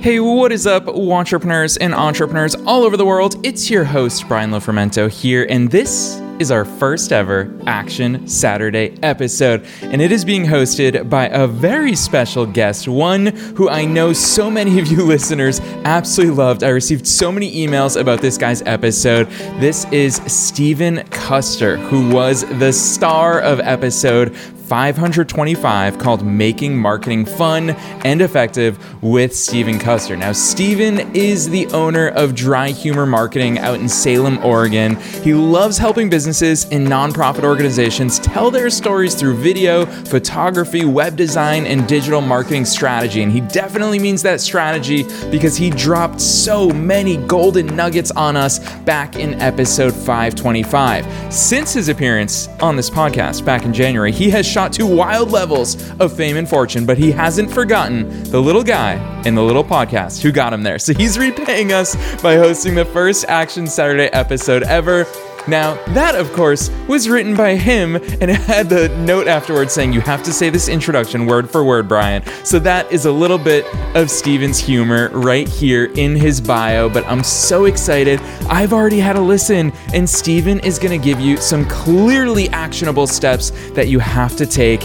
Hey, what is up, entrepreneurs and entrepreneurs all over the world? It's your host, Brian Lofermento here, and this is our first ever Action Saturday episode. And it is being hosted by a very special guest, one who I know so many of you listeners absolutely loved. I received so many emails about this guy's episode. This is Stephen Custer, who was the star of episode 525 called Making Marketing Fun and Effective with Stephen Custer. Now, Stephen is the owner of Dry Humor Marketing out in Salem, Oregon. He loves helping businesses and nonprofit organizations tell their stories through video, photography, web design, and digital marketing strategy. And he definitely means that strategy because he dropped so many golden nuggets on us back in episode 525. Since his appearance on this podcast back in January, he has shot to wild levels of fame and fortune, but he hasn't forgotten the little guy in the little podcast who got him there. So he's repaying us by hosting the first Action Saturday episode ever. Now, that, of course, was written by him, and it had the note afterwards saying, You have to say this introduction word for word, Brian. So that is a little bit of Stephen's humor right here in his bio, but I'm so excited. I've already had a listen, and Stephen is going to give you some clearly actionable steps that you have to take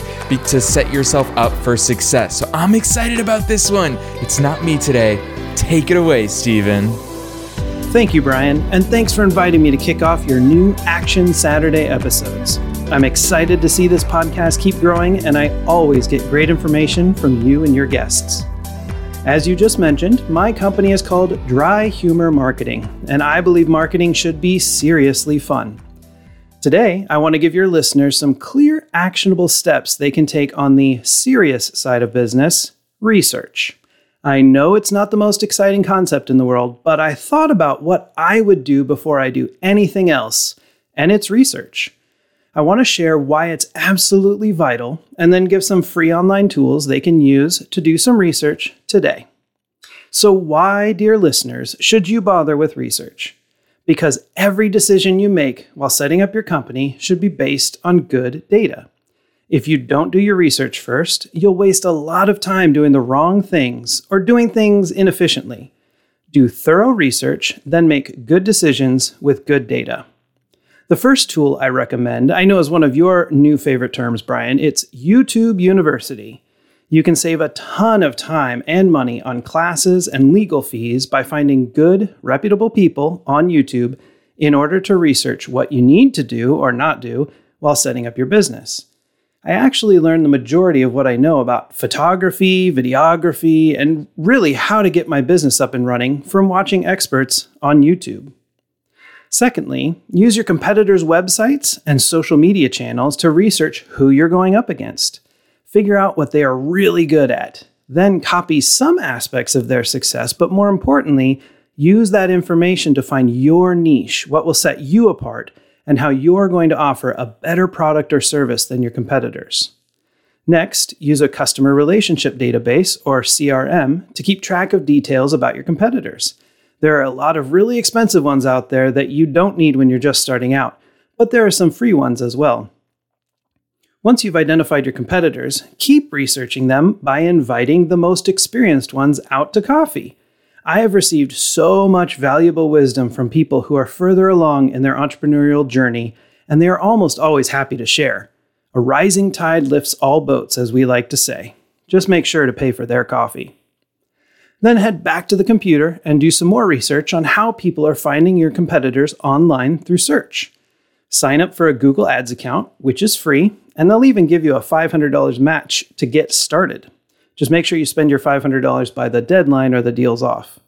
to set yourself up for success. So I'm excited about this one. It's not me today. Take it away, Steven. Thank you, Brian, and thanks for inviting me to kick off your new Action Saturday episodes. I'm excited to see this podcast keep growing, and I always get great information from you and your guests. As you just mentioned, my company is called Dry Humor Marketing, and I believe marketing should be seriously fun. Today, I want to give your listeners some clear, actionable steps they can take on the serious side of business research. I know it's not the most exciting concept in the world, but I thought about what I would do before I do anything else, and it's research. I want to share why it's absolutely vital and then give some free online tools they can use to do some research today. So, why, dear listeners, should you bother with research? Because every decision you make while setting up your company should be based on good data. If you don't do your research first, you'll waste a lot of time doing the wrong things or doing things inefficiently. Do thorough research, then make good decisions with good data. The first tool I recommend, I know is one of your new favorite terms, Brian, it's YouTube University. You can save a ton of time and money on classes and legal fees by finding good, reputable people on YouTube in order to research what you need to do or not do while setting up your business. I actually learned the majority of what I know about photography, videography, and really how to get my business up and running from watching experts on YouTube. Secondly, use your competitors' websites and social media channels to research who you're going up against. Figure out what they are really good at. Then copy some aspects of their success, but more importantly, use that information to find your niche, what will set you apart and how you're going to offer a better product or service than your competitors. Next, use a customer relationship database, or CRM, to keep track of details about your competitors. There are a lot of really expensive ones out there that you don't need when you're just starting out, but there are some free ones as well. Once you've identified your competitors, keep researching them by inviting the most experienced ones out to coffee. I have received so much valuable wisdom from people who are further along in their entrepreneurial journey, and they are almost always happy to share. A rising tide lifts all boats, as we like to say. Just make sure to pay for their coffee. Then head back to the computer and do some more research on how people are finding your competitors online through search. Sign up for a Google Ads account, which is free, and they'll even give you a $500 match to get started. Just make sure you spend your $500 by the deadline or the deal's off.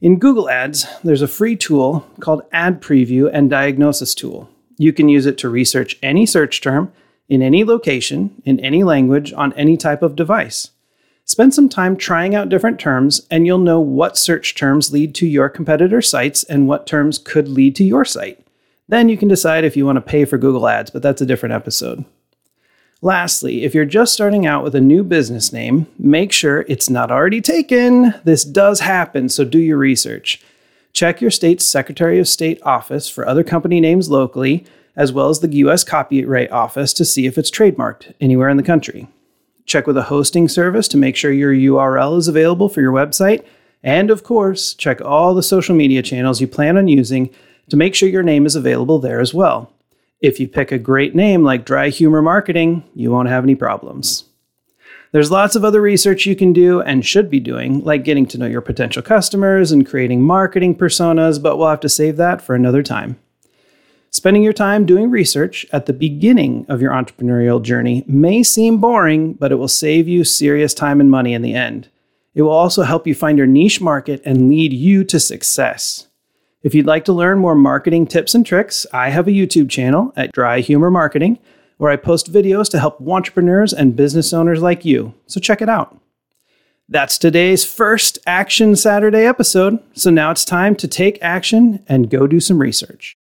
In Google Ads, there's a free tool called Ad Preview and Diagnosis Tool. You can use it to research any search term in any location, in any language, on any type of device. Spend some time trying out different terms, and you'll know what search terms lead to your competitor sites and what terms could lead to your site. Then you can decide if you want to pay for Google Ads, but that's a different episode. Lastly, if you're just starting out with a new business name, make sure it's not already taken. This does happen, so do your research. Check your state's Secretary of State office for other company names locally, as well as the U.S. Copyright Office to see if it's trademarked anywhere in the country. Check with a hosting service to make sure your URL is available for your website, And of course, check all the social media channels you plan on using to make sure your name is available there as well. If you pick a great name like Dry Humor Marketing, you won't have any problems. There's lots of other research you can do and should be doing, like getting to know your potential customers and creating marketing personas, but we'll have to save that for another time. Spending your time doing research at the beginning of your entrepreneurial journey may seem boring, but it will save you serious time and money in the end. It will also help you find your niche market and lead you to success. If you'd like to learn more marketing tips and tricks, I have a YouTube channel at Dry Humor Marketing where I post videos to help entrepreneurs and business owners like you. So check it out. That's today's first Action Saturday episode. So now it's time to take action and go do some research.